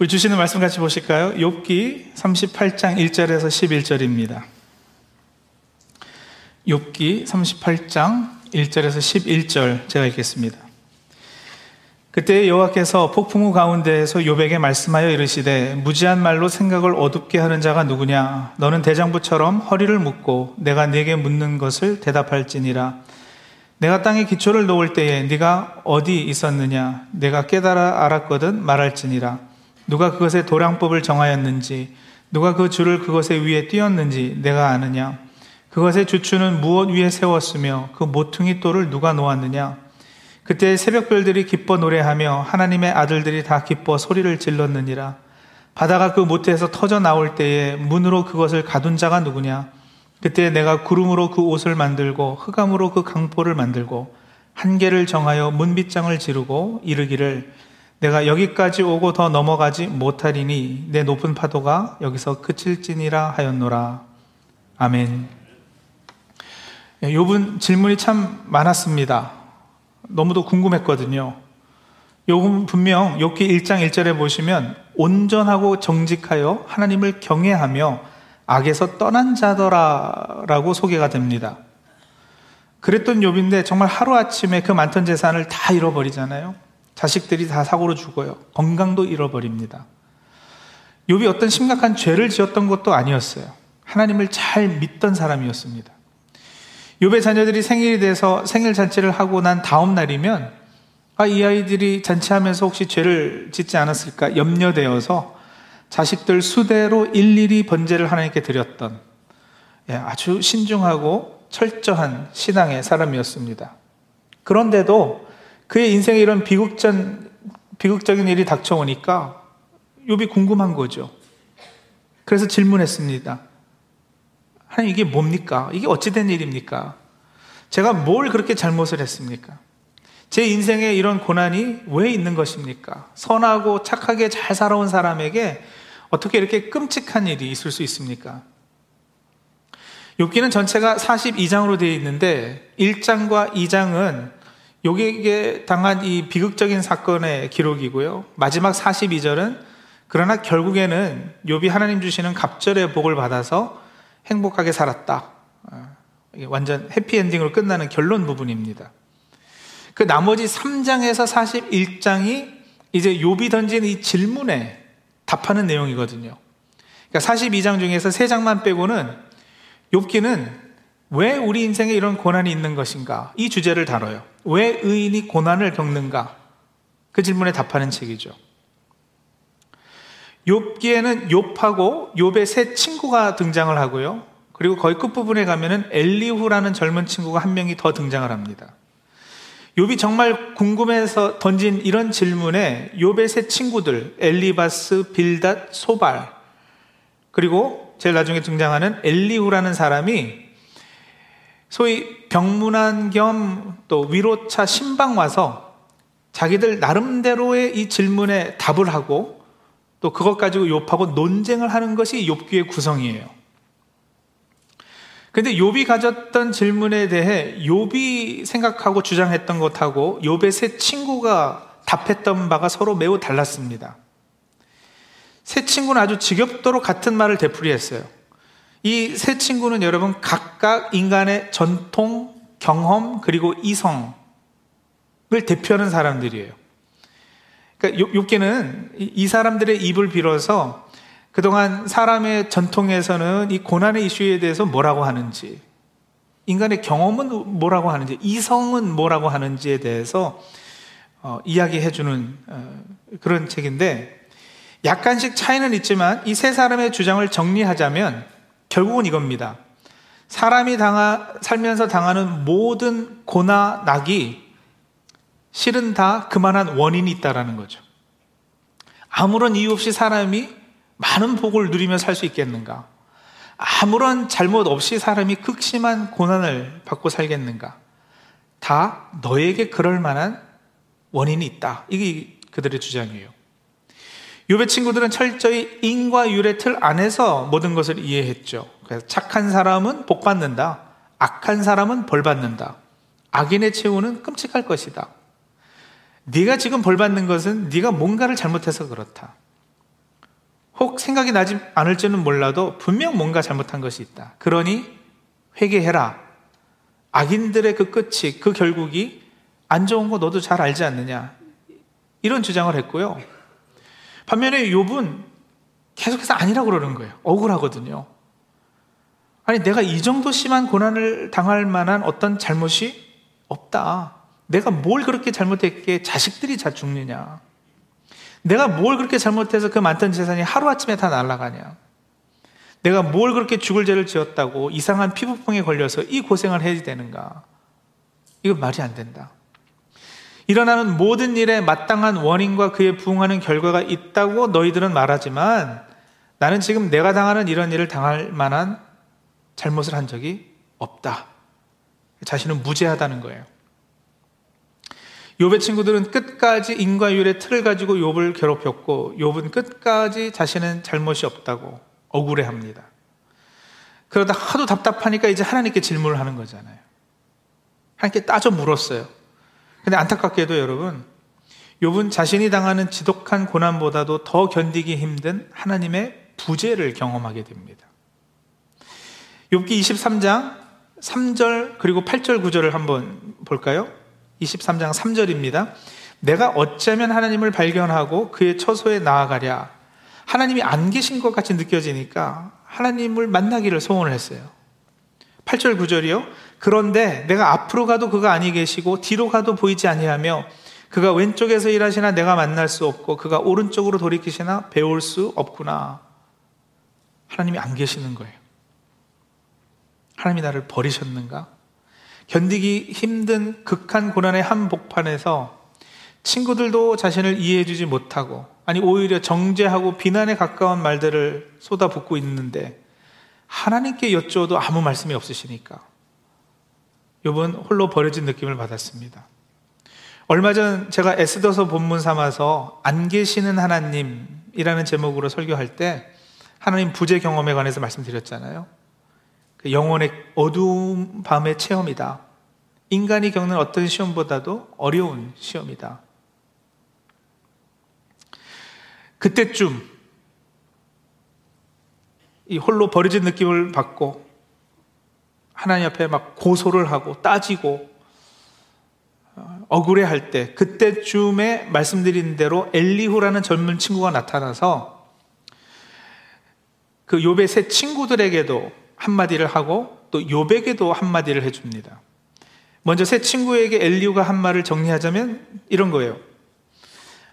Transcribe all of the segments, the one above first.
우리 주시는 말씀 같이 보실까요? 욥기 38장 1절에서 11절입니다. 욥기 38장 1절에서 11절 제가 읽겠습니다. 그때 여호와께서 폭풍우 가운데에서 욥에게 말씀하여 이르시되 무지한 말로 생각을 어둡게 하는 자가 누구냐 너는 대장부처럼 허리를 묶고 내가 네게 묻는 것을 대답할지니라 내가 땅에 기초를 놓을 때에 네가 어디 있었느냐 내가 깨달아 알았거든 말할지니라 누가 그것의 도량법을 정하였는지, 누가 그 줄을 그것의 위에 띄었는지 내가 아느냐? 그것의 주추는 무엇 위에 세웠으며 그 모퉁이 돌을 누가 놓았느냐? 그때 새벽별들이 기뻐 노래하며 하나님의 아들들이 다 기뻐 소리를 질렀느니라. 바다가 그 모태에서 터져 나올 때에 문으로 그것을 가둔 자가 누구냐? 그때 내가 구름으로 그 옷을 만들고 흑암으로 그 강포를 만들고 한계를 정하여 문빗장을 지르고 이르기를 내가 여기까지 오고 더 넘어가지 못하리니 내 높은 파도가 여기서 그칠지니라 하였노라. 아멘. 요분 예, 질문이 참 많았습니다. 너무도 궁금했거든요. 요분 분명 욥기 1장 1절에 보시면 온전하고 정직하여 하나님을 경외하며 악에서 떠난 자더라라고 소개가 됩니다. 그랬던 욥인데 정말 하루아침에 그 많던 재산을 다 잃어버리잖아요. 자식들이 다 사고로 죽어요. 건강도 잃어버립니다. 욥이 어떤 심각한 죄를 지었던 것도 아니었어요. 하나님을 잘 믿던 사람이었습니다. 욥의 자녀들이 생일이 돼서 생일 잔치를 하고 난 다음 날이면 아, 이 아이들이 잔치하면서 혹시 죄를 짓지 않았을까 염려되어서 자식들 수대로 일일이 번제를 하나님께 드렸던 예, 아주 신중하고 철저한 신앙의 사람이었습니다. 그런데도 그의 인생에 이런 비극전, 비극적인 일이 닥쳐오니까 욥이 궁금한 거죠. 그래서 질문했습니다. 하나님 이게 뭡니까? 이게 어찌된 일입니까? 제가 뭘 그렇게 잘못을 했습니까? 제 인생에 이런 고난이 왜 있는 것입니까? 선하고 착하게 잘 살아온 사람에게 어떻게 이렇게 끔찍한 일이 있을 수 있습니까? 욥기는 전체가 42장으로 되어 있는데 1장과 2장은 요게 당한 이 비극적인 사건의 기록이고요. 마지막 42절은 그러나 결국에는 욥이 하나님 주시는 갑절의 복을 받아서 행복하게 살았다. 어, 완전 해피엔딩으로 끝나는 결론 부분입니다. 그 나머지 3장에서 41장이 이제 욥이 던진 이 질문에 답하는 내용이거든요. 그러니까 42장 중에서 3장만 빼고는 욥기는 왜 우리 인생에 이런 고난이 있는 것인가? 이 주제를 다뤄요. 왜 의인이 고난을 겪는가? 그 질문에 답하는 책이죠. 욥기에는 욥하고 욥의 세 친구가 등장을 하고요. 그리고 거의 끝부분에 가면은 엘리후라는 젊은 친구가 한 명이 더 등장을 합니다. 욥이 정말 궁금해서 던진 이런 질문에 욥의 세 친구들 엘리바스, 빌닷, 소발 그리고 제일 나중에 등장하는 엘리후라는 사람이 소위 병문안 겸 또 위로차 신방 와서 자기들 나름대로의 이 질문에 답을 하고 또 그것 가지고 욥하고 논쟁을 하는 것이 욥기의 구성이에요. 근데 욥이 가졌던 질문에 대해 욥이 생각하고 주장했던 것하고 욥의 세 친구가 답했던 바가 서로 매우 달랐습니다. 세 친구는 아주 지겹도록 같은 말을 되풀이했어요. 이 세 친구는 여러분 각각 인간의 전통, 경험, 그리고 이성을 대표하는 사람들이에요. 그러니까 욥기는 이 사람들의 입을 빌어서 그동안 사람의 전통에서는 이 고난의 이슈에 대해서 뭐라고 하는지, 인간의 경험은 뭐라고 하는지, 이성은 뭐라고 하는지에 대해서 어, 이야기해주는 어, 그런 책인데, 약간씩 차이는 있지만 이 세 사람의 주장을 정리하자면 결국은 이겁니다. 사람이 당하, 살면서 당하는 모든 고나 낙이 실은 다 그만한 원인이 있다라는 거죠. 아무런 이유 없이 사람이 많은 복을 누리며 살 수 있겠는가? 아무런 잘못 없이 사람이 극심한 고난을 받고 살겠는가? 다 너에게 그럴 만한 원인이 있다. 이게 그들의 주장이에요. 유배 친구들은 철저히 인과 율의 틀 안에서 모든 것을 이해했죠. 그래서 착한 사람은 복 받는다. 악한 사람은 벌 받는다. 악인의 최후는 끔찍할 것이다. 네가 지금 벌 받는 것은 네가 뭔가를 잘못해서 그렇다. 혹 생각이 나지 않을지는 몰라도 분명 뭔가 잘못한 것이 있다. 그러니 회개해라. 악인들의 그 끝이, 그 결국이 안 좋은 거 너도 잘 알지 않느냐. 이런 주장을 했고요. 반면에 욥은 계속해서 아니라고 그러는 거예요. 억울하거든요. 아니, 내가 이 정도 심한 고난을 당할 만한 어떤 잘못이 없다. 내가 뭘 그렇게 잘못했기에 자식들이 다 죽느냐. 내가 뭘 그렇게 잘못해서 그 많던 재산이 하루아침에 다 날아가냐. 내가 뭘 그렇게 죽을 죄를 지었다고 이상한 피부병에 걸려서 이 고생을 해야 되는가. 이건 말이 안 된다. 일어나는 모든 일에 마땅한 원인과 그에 부응하는 결과가 있다고 너희들은 말하지만 나는 지금 내가 당하는 이런 일을 당할 만한 잘못을 한 적이 없다. 자신은 무죄하다는 거예요. 욥의 친구들은 끝까지 인과율의 틀을 가지고 욥을 괴롭혔고 욥은 끝까지 자신은 잘못이 없다고 억울해합니다. 그러다 하도 답답하니까 이제 하나님께 질문을 하는 거잖아요. 하나님께 따져 물었어요. 근데 안타깝게도 여러분, 욥은 자신이 당하는 지독한 고난보다도 더 견디기 힘든 하나님의 부재를 경험하게 됩니다. 욥기 23장 3절 그리고 8절 9절을 한번 볼까요? 23장 3절입니다. 내가 어쩌면 하나님을 발견하고 그의 처소에 나아가랴. 하나님이 안 계신 것 같이 느껴지니까 하나님을 만나기를 소원을 했어요. 8절 9절이요. 그런데 내가 앞으로 가도 그가 아니 계시고 뒤로 가도 보이지 아니하며 그가 왼쪽에서 일하시나 내가 만날 수 없고 그가 오른쪽으로 돌이키시나 배울 수 없구나. 하나님이 안 계시는 거예요. 하나님이 나를 버리셨는가? 견디기 힘든 극한 고난의 한 복판에서 친구들도 자신을 이해해주지 못하고, 아니, 오히려 정죄하고 비난에 가까운 말들을 쏟아붓고 있는데, 하나님께 여쭈어도 아무 말씀이 없으시니까, 요번 홀로 버려진 느낌을 받았습니다. 얼마 전 제가 에스더서 본문 삼아서 안 계시는 하나님이라는 제목으로 설교할 때 하나님 부재 경험에 관해서 말씀드렸잖아요. 그 영혼의 어두운 밤의 체험이다. 인간이 겪는 어떤 시험보다도 어려운 시험이다. 그때쯤 이 홀로 버려진 느낌을 받고 하나님 앞에 막 고소를 하고 따지고 어, 억울해 할 때, 그때쯤에 말씀드린 대로 엘리후라는 젊은 친구가 나타나서 그 욥의 세 친구들에게도 한마디를 하고 또 욥에게도 한마디를 해줍니다. 먼저 새 친구에게 엘리우가 한 말을 정리하자면 이런 거예요.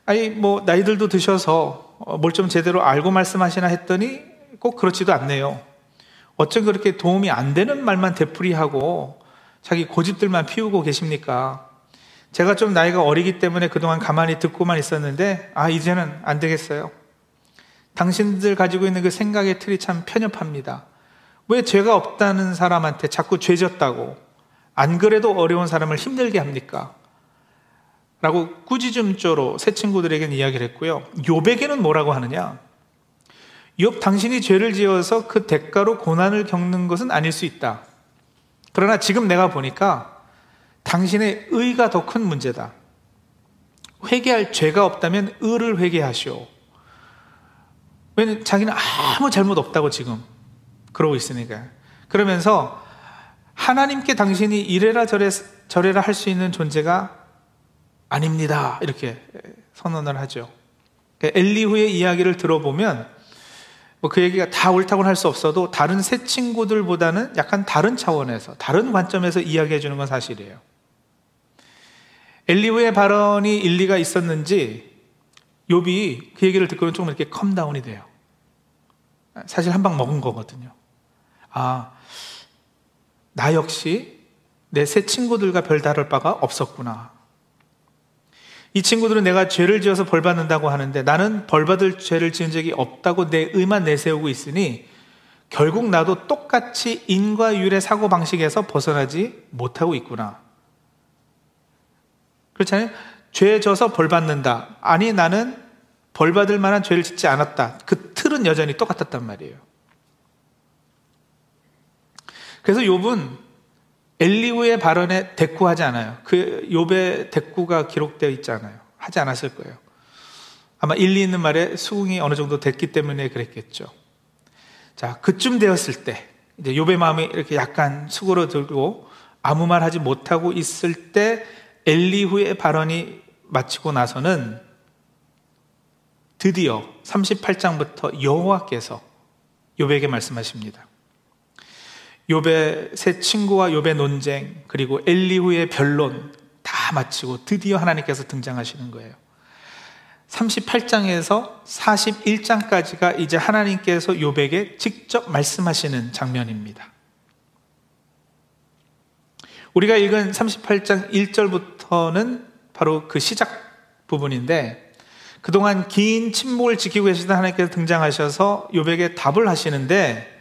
아니 뭐 나이들도 드셔서 어, 뭘좀 제대로 알고 말씀하시나 했더니 꼭 그렇지도 않네요. 어쩜 그렇게 도움이 안 되는 말만 되풀이하고 자기 고집들만 피우고 계십니까? 제가 좀 나이가 어리기 때문에 그동안 가만히 듣고만 있었는데 아 이제는 안 되겠어요. 당신들 가지고 있는 그 생각의 틀이 참 편협합니다. 왜 죄가 없다는 사람한테 자꾸 죄 졌다고 안 그래도 어려운 사람을 힘들게 합니까? 라고 꾸짖음조로 새 친구들에게는 이야기를 했고요. 욥에게는 뭐라고 하느냐? 욥 당신이 죄를 지어서 그 대가로 고난을 겪는 것은 아닐 수 있다. 그러나 지금 내가 보니까 당신의 의가 더 큰 문제다. 회개할 죄가 없다면 의를 회개하시오. 왜냐면 자기는 아무 잘못 없다고 지금 그러고 있으니까. 그러면서 하나님께 당신이 이래라 저래, 저래라 할 수 있는 존재가 아닙니다. 이렇게 선언을 하죠. 그러니까 엘리후의 이야기를 들어보면 뭐 그 얘기가 다 옳다고는 할 수 없어도 다른 새 친구들보다는 약간 다른 차원에서 다른 관점에서 이야기해 주는 건 사실이에요. 엘리후의 발언이 일리가 있었는지 욥이 그 얘기를 듣고는 조금 이렇게 calm down이 돼요. 사실 한 방 먹은 거거든요. 아, 나 역시 내 세 친구들과 별 다를 바가 없었구나. 이 친구들은 내가 죄를 지어서 벌 받는다고 하는데 나는 벌 받을 죄를 지은 적이 없다고 내 의만 내세우고 있으니 결국 나도 똑같이 인과율의 사고 방식에서 벗어나지 못하고 있구나. 그렇잖아요. 죄 져서 벌 받는다. 아니 나는 벌 받을 만한 죄를 짓지 않았다. 그 틀은 여전히 똑같았단 말이에요. 그래서 욥은 엘리우의 발언에 대꾸하지 않아요. 그 욥의 대꾸가 기록되어 있지 않아요. 하지 않았을 거예요. 아마 일리 있는 말에 수긍이 어느 정도 됐기 때문에 그랬겠죠. 자, 그쯤 되었을 때, 이제 욥의 마음이 이렇게 약간 수그러들고 아무 말 하지 못하고 있을 때 엘리후의 발언이 마치고 나서는 드디어 38장부터 여호와께서 욥에게 말씀하십니다. 욥의 새 친구와 욥의 논쟁 그리고 엘리후의 변론 다 마치고 드디어 하나님께서 등장하시는 거예요. 38장에서 41장까지가 이제 하나님께서 욥에게 직접 말씀하시는 장면입니다. 우리가 읽은 38장 1절부터는 바로 그 시작 부분인데 그동안 긴 침묵을 지키고 계시던 하나님께서 등장하셔서 욥에게 답을 하시는데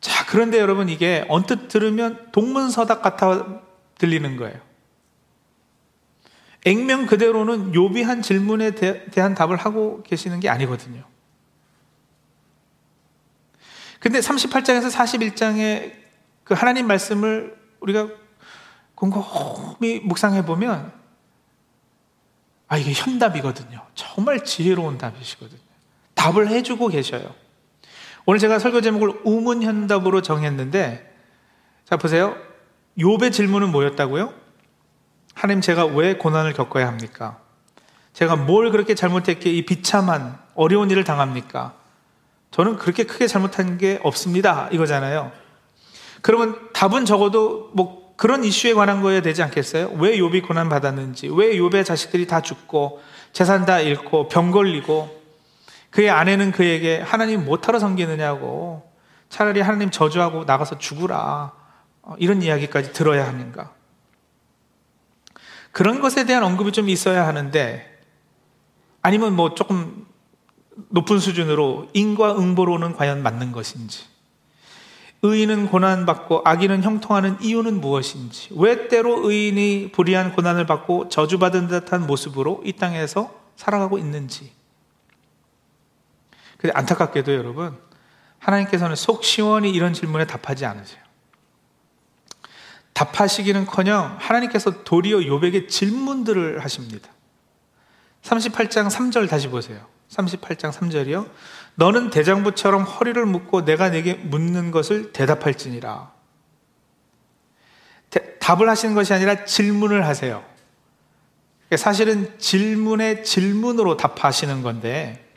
자, 그런데 여러분 이게 언뜻 들으면 동문서답 같아 들리는 거예요. 액면 그대로는 요비한 질문에 대, 한 답을 하고 계시는 게 아니거든요. 근데 38장에서 41장의 그 하나님 말씀을 우리가 곰곰이 묵상해 보면 아 이게 현답이거든요. 정말 지혜로운 답이시거든요. 답을 해주고 계셔요. 오늘 제가 설교 제목을 우문현답으로 정했는데 자 보세요. 욥의 질문은 뭐였다고요? 하나님 제가 왜 고난을 겪어야 합니까? 제가 뭘 그렇게 잘못했기에 이 비참한 어려운 일을 당합니까? 저는 그렇게 크게 잘못한 게 없습니다. 이거잖아요. 그러면 답은 적어도 뭐 그런 이슈에 관한 거여야 되지 않겠어요? 왜 욥이 고난 받았는지, 왜 욥의 자식들이 다 죽고 재산 다 잃고 병 걸리고 그의 아내는 그에게 하나님 못하러 섬기느냐고 차라리 하나님 저주하고 나가서 죽으라 어, 이런 이야기까지 들어야 하는가? 그런 것에 대한 언급이 좀 있어야 하는데 아니면 뭐 조금 높은 수준으로 인과 응보로는 과연 맞는 것인지 의인은 고난받고 악인은 형통하는 이유는 무엇인지 왜 때로 의인이 불의한 고난을 받고 저주받은 듯한 모습으로 이 땅에서 살아가고 있는지 근데 안타깝게도 여러분 하나님께서는 속 시원히 이런 질문에 답하지 않으세요 답하시기는 커녕 하나님께서 도리어 욥에게 질문들을 하십니다. 38장 3절 다시 보세요. 38장 3절이요. 너는 대장부처럼 허리를 묶고 내가 내게 묻는 것을 대답할지니라. 대, 답을 하시는 것이 아니라 질문을 하세요. 사실은 질문의 질문으로 답하시는 건데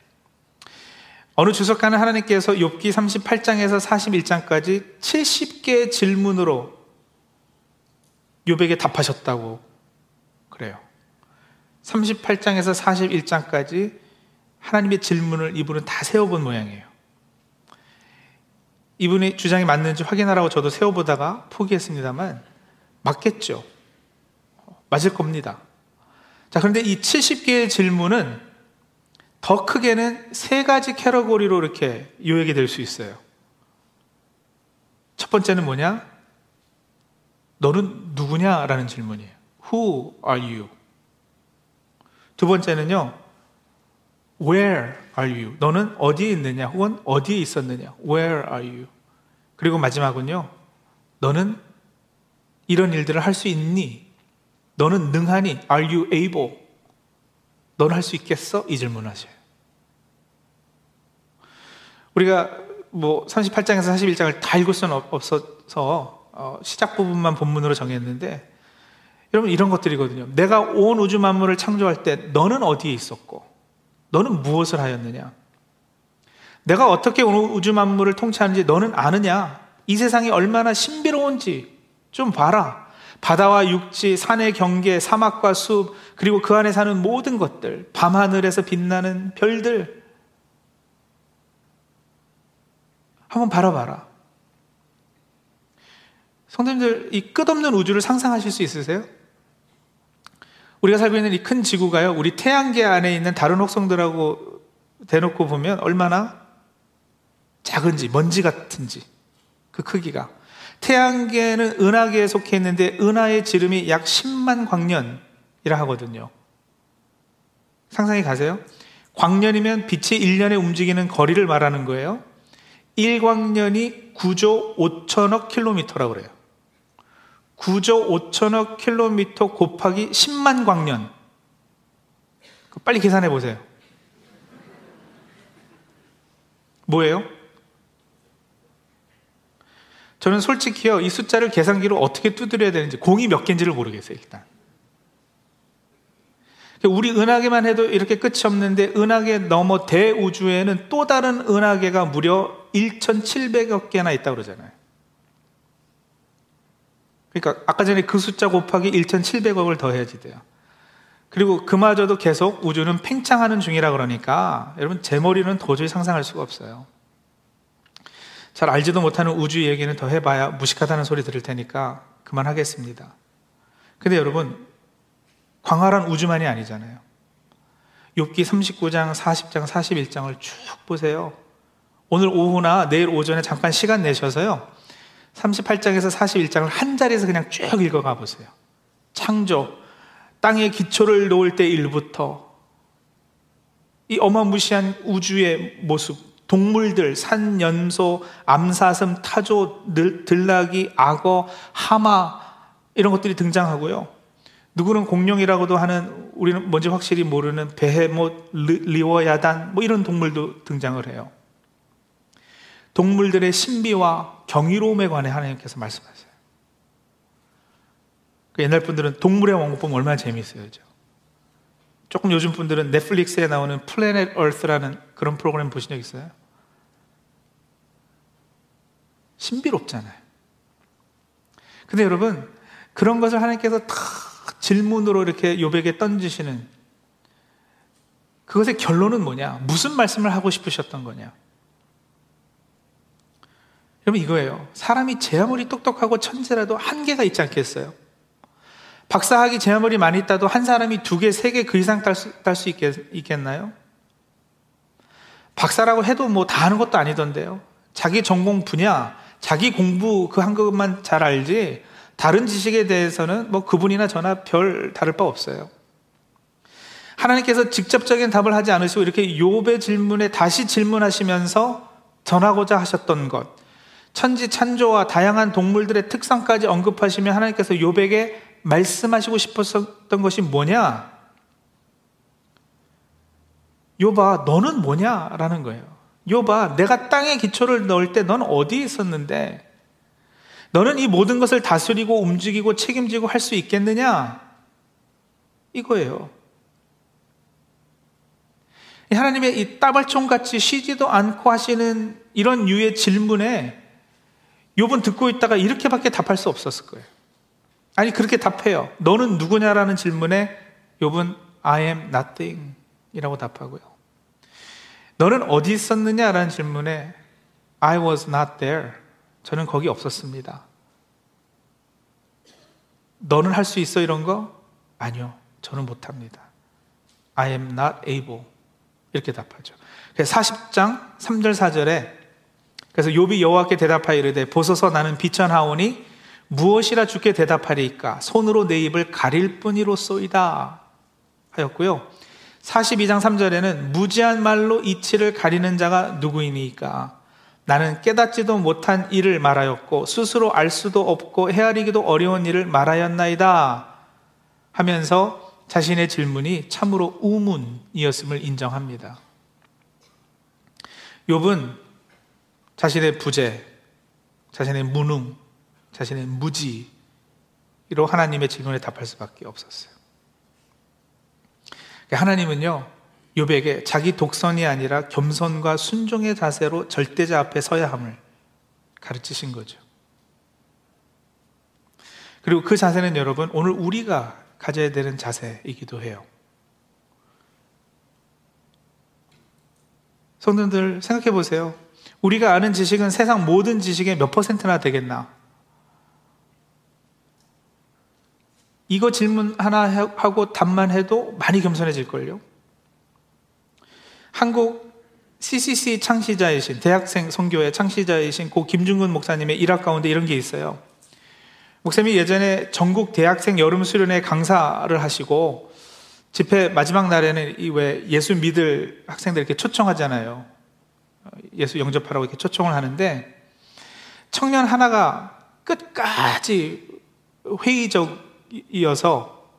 어느 주석가는 하나님께서 욥기 38장에서 41장까지 70개의 질문으로 욥에게 답하셨다고 그래요. 38장에서 41장까지 하나님의 질문을 이분은 다 세워본 모양이에요. 이분의 주장이 맞는지 확인하라고 저도 세워보다가 포기했습니다만 맞겠죠. 맞을 겁니다. 자, 그런데 이 70개의 질문은 더 크게는 세 가지 캐러고리로 이렇게 요약이 될 수 있어요. 첫 번째는 뭐냐? 너는 누구냐 라는 질문이에요. Who are you? 두 번째는요. Where are you? 너는 어디에 있느냐? 혹은 어디에 있었느냐? Where are you? 그리고 마지막은요. 너는 이런 일들을 할 수 있니? 너는 능하니? Are you able? 너는 할 수 있겠어? 이 질문을 하셔요. 우리가 뭐 38장에서 41장을 다 읽을 수는 없어서 어, 시작 부분만 본문으로 정했는데 여러분 이런 것들이거든요. 내가 온 우주 만물을 창조할 때 너는 어디에 있었고 너는 무엇을 하였느냐? 내가 어떻게 온 우주 만물을 통치하는지 너는 아느냐? 이 세상이 얼마나 신비로운지 좀 봐라. 바다와 육지, 산의 경계, 사막과 숲, 그리고 그 안에 사는 모든 것들, 밤하늘에서 빛나는 별들. 한번 바라봐라. 성도님들, 이 끝없는 우주를 상상하실 수 있으세요? 우리가 살고 있는 이 큰 지구가요, 우리 태양계 안에 있는 다른 혹성들하고 대놓고 보면 얼마나 작은지, 먼지 같은지, 그 크기가. 태양계는 은하계에 속해 있는데 은하의 지름이 약 10만 광년이라 하거든요. 상상이 가세요? 광년이면 빛이 1년에 움직이는 거리를 말하는 거예요. 1광년이 9조 5천억 킬로미터라고 그래요. 9조 5천억 킬로미터 곱하기 10만 광년. 빨리 계산해 보세요. 뭐예요? 저는 솔직히요, 이 숫자를 계산기로 어떻게 두드려야 되는지, 공이 몇 개인지를 모르겠어요, 일단. 우리 은하계만 해도 이렇게 끝이 없는데, 은하계 넘어 대우주에는 또 다른 은하계가 무려 1,700여 개나 있다고 그러잖아요. 그러니까 아까 전에 그 숫자 곱하기 1,700억을 더해야지 돼요. 그리고 그마저도 계속 우주는 팽창하는 중이라 그러니까 여러분 제 머리는 도저히 상상할 수가 없어요. 잘 알지도 못하는 우주 얘기는 더 해봐야 무식하다는 소리 들을 테니까 그만하겠습니다. 근데 여러분 광활한 우주만이 아니잖아요. 욥기 39장, 40장, 41장을 쭉 보세요. 오늘 오후나 내일 오전에 잠깐 시간 내셔서요. 38장에서 41장을 한 자리에서 그냥 쭉 읽어가 보세요. 창조, 땅의 기초를 놓을 때 일부터 이 어마무시한 우주의 모습, 동물들, 산, 연소, 암사슴, 타조, 들나귀, 악어, 하마 이런 것들이 등장하고요. 누구는 공룡이라고도 하는 우리는 뭔지 확실히 모르는 베헤못, 리워야단 뭐 이런 동물도 등장을 해요. 동물들의 신비와 경이로움에 관해 하나님께서 말씀하세요. 그 옛날 분들은 동물의 왕국 보면 얼마나 재미있어요. 그죠? 조금 요즘 분들은 넷플릭스에 나오는 플래닛 얼스라는 그런 프로그램 보신 적 있어요? 신비롭잖아요. 근데 여러분, 그런 것을 하나님께서 다 질문으로 이렇게 요백에 던지시는 그것의 결론은 뭐냐? 무슨 말씀을 하고 싶으셨던 거냐? 여러분 이거예요. 사람이 제 아무리 똑똑하고 천재라도 한계가 있지 않겠어요? 박사학위 제 아무리 많이 따도 한 사람이 두 개, 세 개 그 이상 딸 수, 딸 수 있겠나요? 박사라고 해도 뭐 다 하는 것도 아니던데요. 자기 전공 분야, 자기 공부 그 한 것만 잘 알지 다른 지식에 대해서는 뭐 그분이나 저나 별 다를 바 없어요. 하나님께서 직접적인 답을 하지 않으시고 이렇게 욥의 질문에 다시 질문하시면서 전하고자 하셨던 것, 천지 찬조와 다양한 동물들의 특성까지 언급하시며 하나님께서 욥에게 말씀하시고 싶었던 것이 뭐냐? 욥아, 너는 뭐냐 라는 거예요. 욥아, 내가 땅에 기초를 넣을 때 넌 어디 있었는데? 너는 이 모든 것을 다스리고 움직이고 책임지고 할 수 있겠느냐? 이거예요. 하나님의 이 따발총 같이 쉬지도 않고 하시는 이런 유의 질문에 욥은 듣고 있다가 이렇게밖에 답할 수 없었을 거예요. 아니 그렇게 답해요. 너는 누구냐라는 질문에 욥은 I am nothing 이라고 답하고요. 너는 어디 있었느냐라는 질문에 I was not there. 저는 거기 없었습니다. 너는 할 수 있어 이런 거? 아니요. 저는 못 합니다. I am not able. 이렇게 답하죠. 40장 3절 4절에 그래서 욥이 여호와께 대답하여 이르되 보소서 나는 비천하오니 무엇이라 주께 대답하리까 손으로 내 입을 가릴 뿐이로소이다 하였고요. 42장 3절에는 무지한 말로 이치를 가리는 자가 누구이니까 나는 깨닫지도 못한 일을 말하였고 스스로 알 수도 없고 헤아리기도 어려운 일을 말하였나이다 하면서 자신의 질문이 참으로 우문이었음을 인정합니다. 욥은 자신의 부재, 자신의 무능, 자신의 무지로 하나님의 질문에 답할 수밖에 없었어요. 그러니까 하나님은요, 욥에게 자기 독선이 아니라 겸손과 순종의 자세로 절대자 앞에 서야 함을 가르치신 거죠. 그리고 그 자세는 여러분, 오늘 우리가 가져야 되는 자세이기도 해요. 성도들 생각해 보세요. 우리가 아는 지식은 세상 모든 지식의 몇 퍼센트나 되겠나? 이거 질문 하나 하고 답만 해도 많이 겸손해질걸요? 한국 CCC 창시자이신, 대학생 선교회 창시자이신 고 김중근 목사님의 일학 가운데 이런 게 있어요. 목사님이 예전에 전국 대학생 여름 수련회 강사를 하시고 집회 마지막 날에는 이 왜 예수 믿을 학생들 이렇게 초청하잖아요. 예수 영접하라고 이렇게 초청을 하는데 청년 하나가 끝까지 회의적 이어서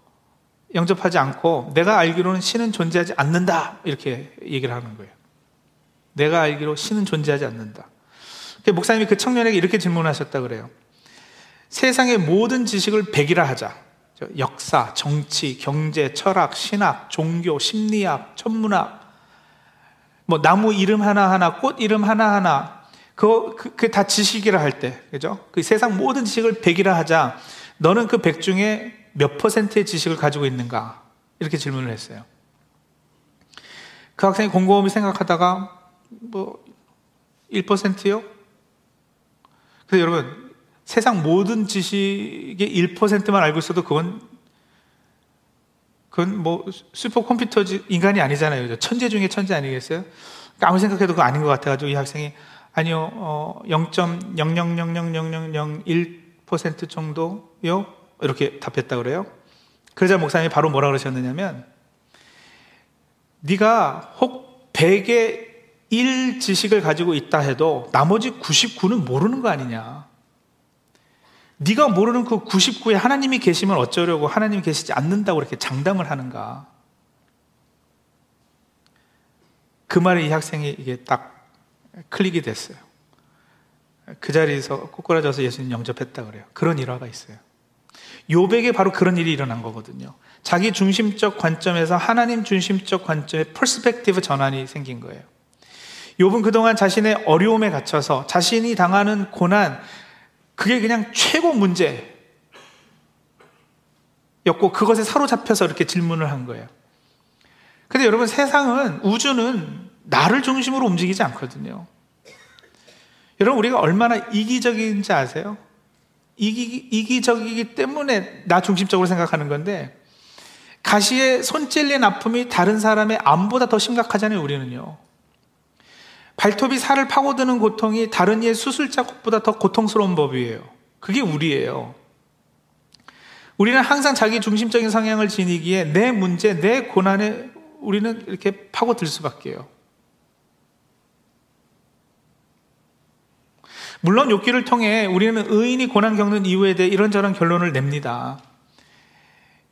영접하지 않고 내가 알기로는 신은 존재하지 않는다 이렇게 얘기를 하는 거예요. 내가 알기로 신은 존재하지 않는다. 목사님이 그 청년에게 이렇게 질문하셨다 그래요. 세상의 모든 지식을 백이라 하자. 역사, 정치, 경제, 철학, 신학, 종교, 심리학, 천문학, 뭐 나무 이름 하나 하나, 꽃 이름 하나 하나, 그거, 그, 그 다 지식이라 할 때, 그죠? 그 세상 모든 지식을 백이라 하자. 너는 그백 중에 몇 퍼센트의 지식을 가지고 있는가? 이렇게 질문을 했어요. 그 학생이 곰곰이 생각하다가, 뭐, 1%요? 그래서 여러분, 세상 모든 지식의 1%만 알고 있어도 그건 그건 뭐 슈퍼컴퓨터 인간이 아니잖아요. 천재 중에 천재 아니겠어요? 그러니까 아무 생각해도 그거 아닌 것 같아가지고 이 학생이 아니요, 어, 0.0000001% 정도 요? 이렇게 답했다 그래요. 그러자 목사님이 바로 뭐라 그러셨느냐면 네가 혹 100의 1 지식을 가지고 있다 해도 나머지 99는 모르는 거 아니냐. 네가 모르는 그 99에 하나님이 계시면 어쩌려고 하나님이 계시지 않는다고 이렇게 장담을 하는가? 그 말에 이 학생이 이게 딱 클릭이 됐어요. 그 자리에서 꼬꾸라져서 예수님 영접했다 그래요. 그런 일화가 있어요. 욥에게 바로 그런 일이 일어난 거거든요. 자기 중심적 관점에서 하나님 중심적 관점의 perspective 전환이 생긴 거예요. 욥은 그동안 자신의 어려움에 갇혀서 자신이 당하는 고난, 그게 그냥 최고 문제였고 그것에 사로잡혀서 이렇게 질문을 한 거예요. 근데 여러분 세상은 우주는 나를 중심으로 움직이지 않거든요. 여러분 우리가 얼마나 이기적인지 아세요? 이기, 이기적이기 때문에 나 중심적으로 생각하는 건데 가시에 손 찔린 아픔이 다른 사람의 암보다 더 심각하잖아요, 우리는요. 발톱이 살을 파고드는 고통이 다른 이의 수술 자국보다 더 고통스러운 법이에요. 그게 우리예요. 우리는 항상 자기 중심적인 성향을 지니기에 내 문제, 내 고난에 우리는 이렇게 파고들 수밖에요. 물론 욕기를 통해 우리는 의인이 고난 겪는 이유에 대해 이런저런 결론을 냅니다.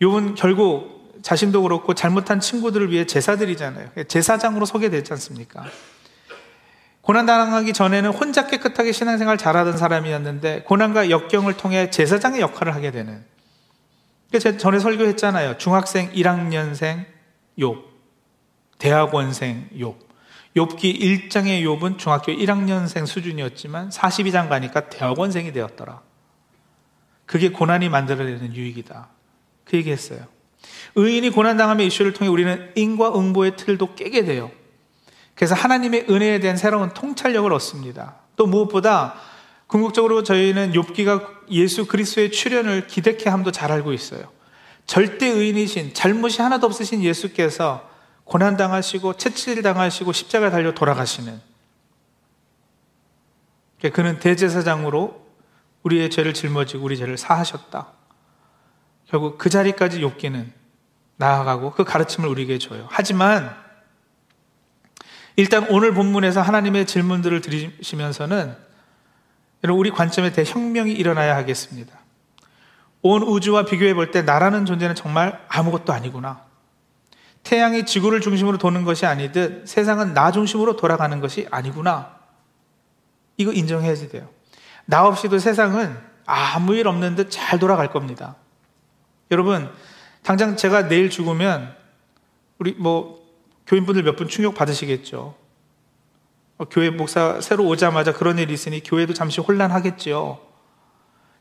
욕은 결국 자신도 그렇고 잘못한 친구들을 위해 제사드리잖아요. 제사장으로 서게 되지 않습니까? 고난 당하기 전에는 혼자 깨끗하게 신앙생활 잘하던 사람이었는데 고난과 역경을 통해 제사장의 역할을 하게 되는. 제가 전에 설교했잖아요. 중학생 1학년생 욥, 대학원생 욥. 욥기 1장의 욥은 중학교 1학년생 수준이었지만 42장 가니까 대학원생이 되었더라. 그게 고난이 만들어내는 유익이다. 그 얘기했어요. 의인이 고난당함의 이슈를 통해 우리는 인과 응보의 틀도 깨게 돼요. 그래서 하나님의 은혜에 대한 새로운 통찰력을 얻습니다. 또 무엇보다 궁극적으로 저희는 욥기가 예수 그리스도의 출현을 기대케 함도 잘 알고 있어요. 절대 의인이신 잘못이 하나도 없으신 예수께서 고난 당하시고 채찍 당하시고 십자가 달려 돌아가시는 그는 대제사장으로 우리의 죄를 짊어지고 우리 죄를 사하셨다. 결국 그 자리까지 욥기는 나아가고 그 가르침을 우리에게 줘요. 하지만 일단 오늘 본문에서 하나님의 질문들을 여러분 우리 관점에 대혁명이 일어나야 하겠습니다. 온 우주와 비교해 볼 때 나라는 존재는 정말 아무것도 아니구나. 태양이 지구를 중심으로 도는 것이 아니듯 세상은 나 중심으로 돌아가는 것이 아니구나. 이거 인정해야지 돼요. 나 없이도 세상은 아무 일 없는 듯 잘 돌아갈 겁니다. 여러분, 당장 제가 내일 죽으면 우리 뭐 교인분들 몇 분 충격 받으시겠죠. 어, 교회 목사 새로 오자마자 그런 일이 있으니 교회도 잠시 혼란하겠죠.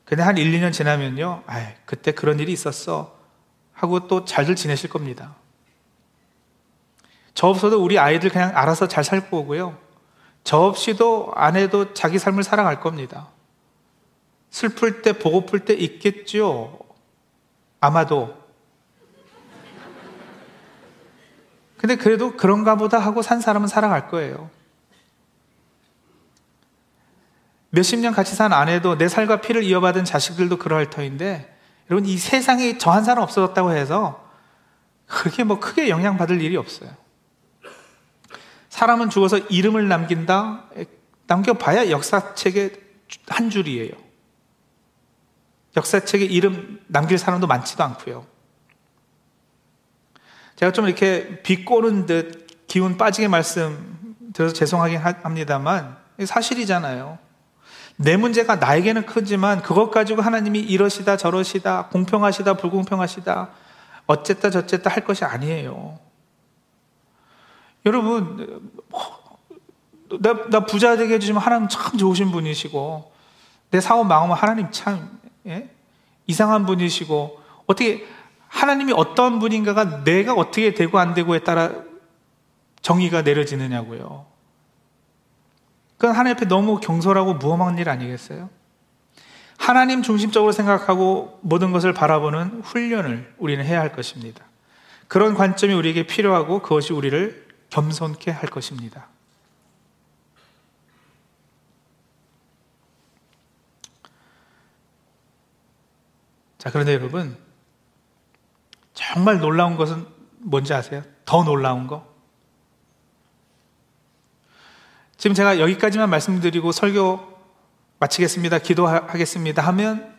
근데 한 1, 2년 지나면요. 아 그때 그런 일이 있었어. 하고 또 잘들 지내실 겁니다. 저 없어도 우리 아이들 그냥 알아서 잘살 거고요. 저 없이도 아내도 자기 삶을 살아갈 겁니다. 슬플 때, 보고플 때 있겠죠. 아마도. 근데 그래도 그런가 보다 하고 산 사람은 살아갈 거예요. 몇십 년 같이 산 아내도 내 살과 피를 이어받은 자식들도 그러할 터인데, 여러분, 이 세상에 저 한 사람 없어졌다고 해서 그게 뭐 크게 영향받을 일이 없어요. 사람은 죽어서 이름을 남긴다? 남겨봐야 역사책의 한 줄이에요. 역사책에 이름 남길 사람도 많지도 않고요. 제가 좀 이렇게 비꼬는 듯 기운 빠지게 말씀 들어서 죄송하긴 합니다만 사실이잖아요. 내 문제가 나에게는 크지만 그것 가지고 하나님이 이러시다 저러시다 공평하시다 불공평하시다 어쨌다 저쨌다 할 것이 아니에요. 여러분 나, 나 부자 되게 해주시면 하나님 참 좋으신 분이시고 내 사업 망하면 하나님 참 예? 이상한 분이시고 어떻게 하나님이 어떤 분인가가 내가 어떻게 되고 안 되고에 따라 정의가 내려지느냐고요. 그건 하나님 앞에 너무 경솔하고 무험한 일 아니겠어요? 하나님 중심적으로 생각하고 모든 것을 바라보는 훈련을 우리는 해야 할 것입니다. 그런 관점이 우리에게 필요하고 그것이 우리를 겸손케 할 것입니다. 자, 그런데 여러분, 정말 놀라운 것은 뭔지 아세요? 더 놀라운 거? 지금 제가 여기까지만 말씀드리고 설교 마치겠습니다. 기도하겠습니다. 하면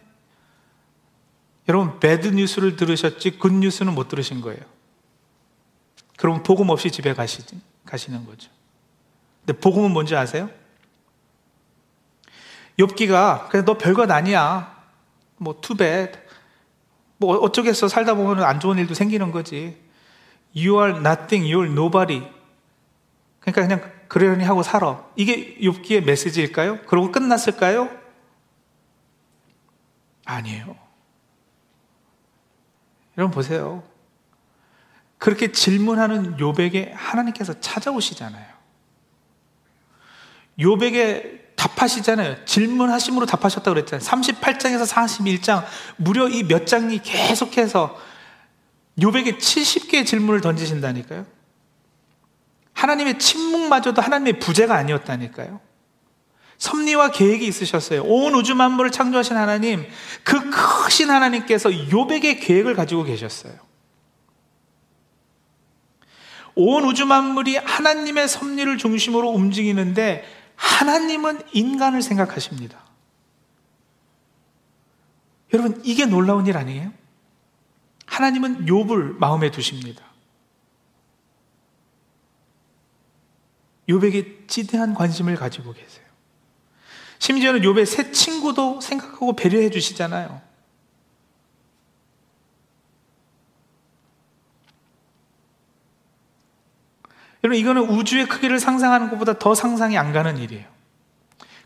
여러분 bad news를 들으셨지 good news는 못 들으신 거예요. 그럼 복음 없이 집에 가시지 가시는 거죠. 근데 복음은 뭔지 아세요? 욥기가 그래 너 별것 아니야. 뭐 too bad. 뭐 어쩌겠어. 살다 보면 안 좋은 일도 생기는 거지. You are nothing, you are nobody. 그러니까 그냥 그러려니 하고 살아. 이게 욥기의 메시지일까요? 그러고 끝났을까요? 아니에요. 여러분 보세요. 그렇게 질문하는 욥에게 하나님께서 찾아오시잖아요. 욥에게 답하시잖아요. 질문하심으로 답하셨다고 그랬잖아요. 38장에서 41장 무려 이 몇 장이 계속해서 욥에게 70개의 질문을 던지신다니까요. 하나님의 침묵마저도 하나님의 부재가 아니었다니까요. 섭리와 계획이 있으셨어요. 온 우주 만물을 창조하신 하나님, 그 크신 하나님께서 요백의 계획을 가지고 계셨어요. 온 우주 만물이 하나님의 섭리를 중심으로 움직이는데 하나님은 인간을 생각하십니다. 여러분, 이게 놀라운 일 아니에요? 하나님은 욥을 마음에 두십니다. 요백에 지대한 관심을 가지고 계세요. 심지어는 요배 새 친구도 생각하고 배려해 주시잖아요. 여러분, 이거는 우주의 크기를 상상하는 것보다 더 상상이 안 가는 일이에요.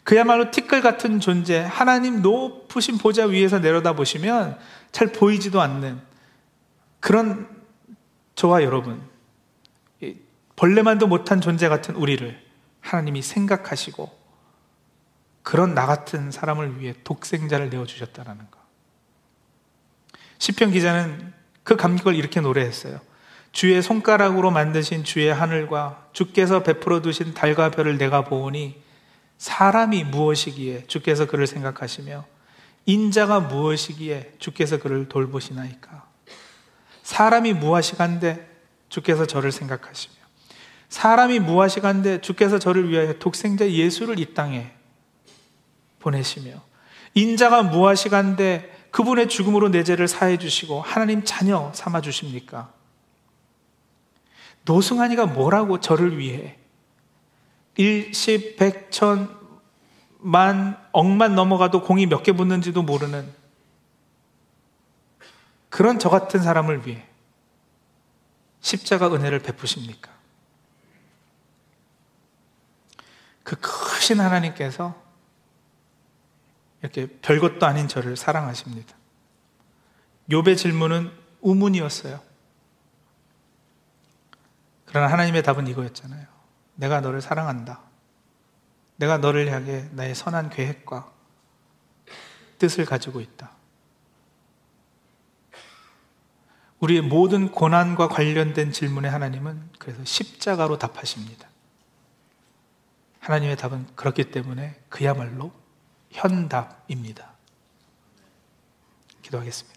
그야말로 티끌 같은 존재, 하나님 높으신 보좌 위에서 내려다 보시면 잘 보이지도 않는 그런 저와 여러분, 벌레만도 못한 존재 같은 우리를 하나님이 생각하시고 그런 나 같은 사람을 위해 독생자를 내어 주셨다라는 거. 시편 기자는 그 감격을 이렇게 노래했어요. 주의 손가락으로 만드신 주의 하늘과 주께서 베풀어 두신 달과 별을 내가 보오니 사람이 무엇이기에 주께서 그를 생각하시며 인자가 무엇이기에 주께서 그를 돌보시나이까. 사람이 무엇이간데 주께서 저를 생각하시며 사람이 무하시간데 주께서 저를 위하여 독생자 예수를 이 땅에 보내시며 인자가 무하시간데 그분의 죽음으로 내 죄를 사해 주시고 하나님 자녀 삼아 주십니까? 노승환이가 뭐라고 저를 위해 일십, 백 천, 만, 억만 넘어가도 공이 몇 개 붙는지도 모르는 그런 저 같은 사람을 위해 십자가 은혜를 베푸십니까? 그 크신 하나님께서 이렇게 별것도 아닌 저를 사랑하십니다. 욥의 질문은 우문이었어요. 그러나 하나님의 답은 이거였잖아요. 내가 너를 사랑한다. 내가 너를 향해 나의 선한 계획과 뜻을 가지고 있다. 우리의 모든 고난과 관련된 질문에 하나님은 그래서 십자가로 답하십니다. 하나님의 답은 그렇기 때문에 그야말로 현답입니다. 기도하겠습니다.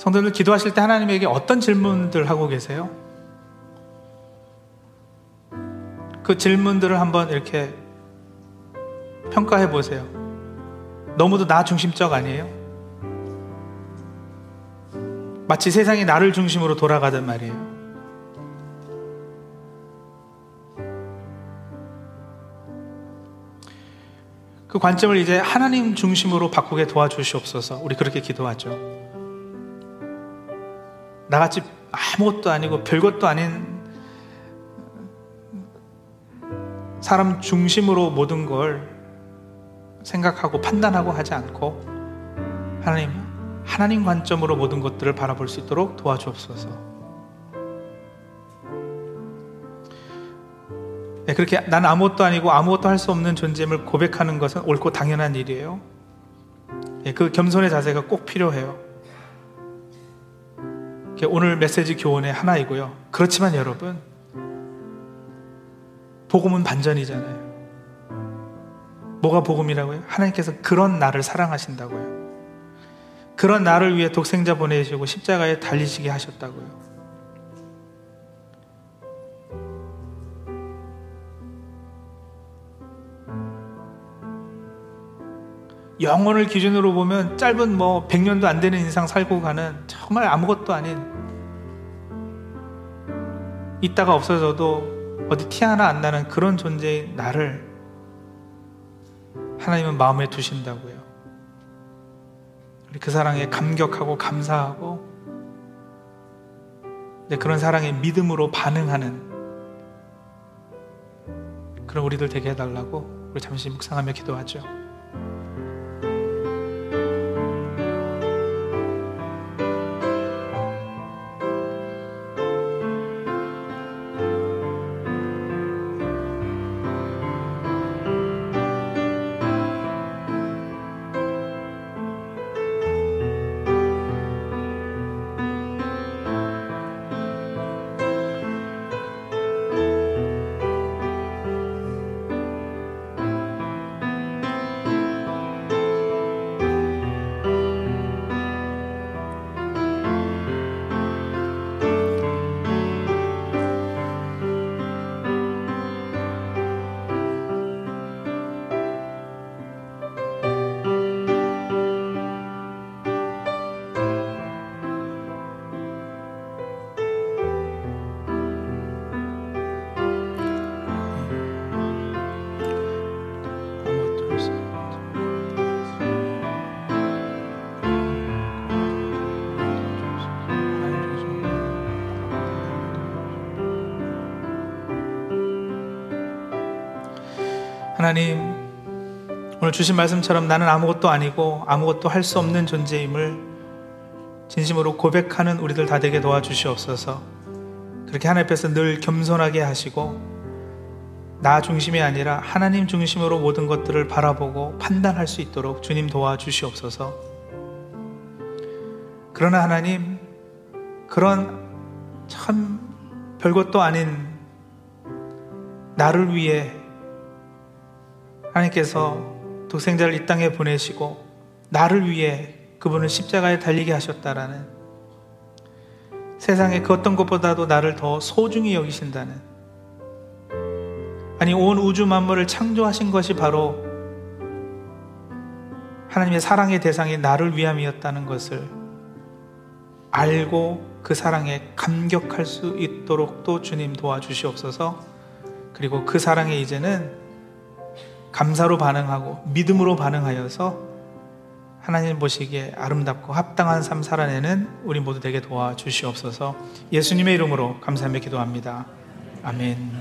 성도들 기도하실 때 하나님에게 어떤 질문들 하고 계세요? 그 질문들을 한번 이렇게 평가해 보세요. 너무도 나 중심적 아니에요? 마치 세상이 나를 중심으로 돌아가단 말이에요. 그 관점을 이제 하나님 중심으로 바꾸게 도와주시옵소서. 우리 그렇게 기도하죠. 나같이 아무것도 아니고 별것도 아닌 사람 중심으로 모든 걸 생각하고 판단하고 하지 않고 하나님, 하나님 관점으로 모든 것들을 바라볼 수 있도록 도와주옵소서. 네, 그렇게 난 아무것도 아니고 아무것도 할 수 없는 존재임을 고백하는 것은 옳고 당연한 일이에요. 네, 그 겸손의 자세가 꼭 필요해요. 오늘 메시지 교훈의 하나이고요. 그렇지만 여러분, 복음은 반전이잖아요. 뭐가 복음이라고요? 하나님께서 그런 나를 사랑하신다고요. 그런 나를 위해 독생자 보내시고 십자가에 달리시게 하셨다고요. 영혼을 기준으로 보면 짧은 뭐 100년도 안 되는 인상 살고 가는 정말 아무것도 아닌 있다가 없어져도 어디 티 하나 안 나는 그런 존재인 나를 하나님은 마음에 두신다고요. 우리 그 사랑에 감격하고 감사하고 그런 사랑에 믿음으로 반응하는 그런 우리들 되게 해달라고 우리 잠시 묵상하며 기도하죠. 하나님, 오늘 주신 말씀처럼 나는 아무것도 아니고 아무것도 할 수 없는 존재임을 진심으로 고백하는 우리들 다 되게 도와주시옵소서. 그렇게 하나님 앞에서 늘 겸손하게 하시고 나 중심이 아니라 하나님 중심으로 모든 것들을 바라보고 판단할 수 있도록 주님 도와주시옵소서. 그러나 하나님, 그런 참 별것도 아닌 나를 위해 하나님께서 독생자를 이 땅에 보내시고 나를 위해 그분을 십자가에 달리게 하셨다라는 세상에 그 어떤 것보다도 나를 더 소중히 여기신다는 아니 온 우주 만물을 창조하신 것이 바로 하나님의 사랑의 대상이 나를 위함이었다는 것을 알고 그 사랑에 감격할 수 있도록 또 주님 도와주시옵소서. 그리고 그 사랑에 이제는 감사로 반응하고 믿음으로 반응하여서 하나님 보시기에 아름답고 합당한 삶 살아내는 우리 모두 되게 도와주시옵소서 예수님의 이름으로 감사하며 기도합니다. 아멘.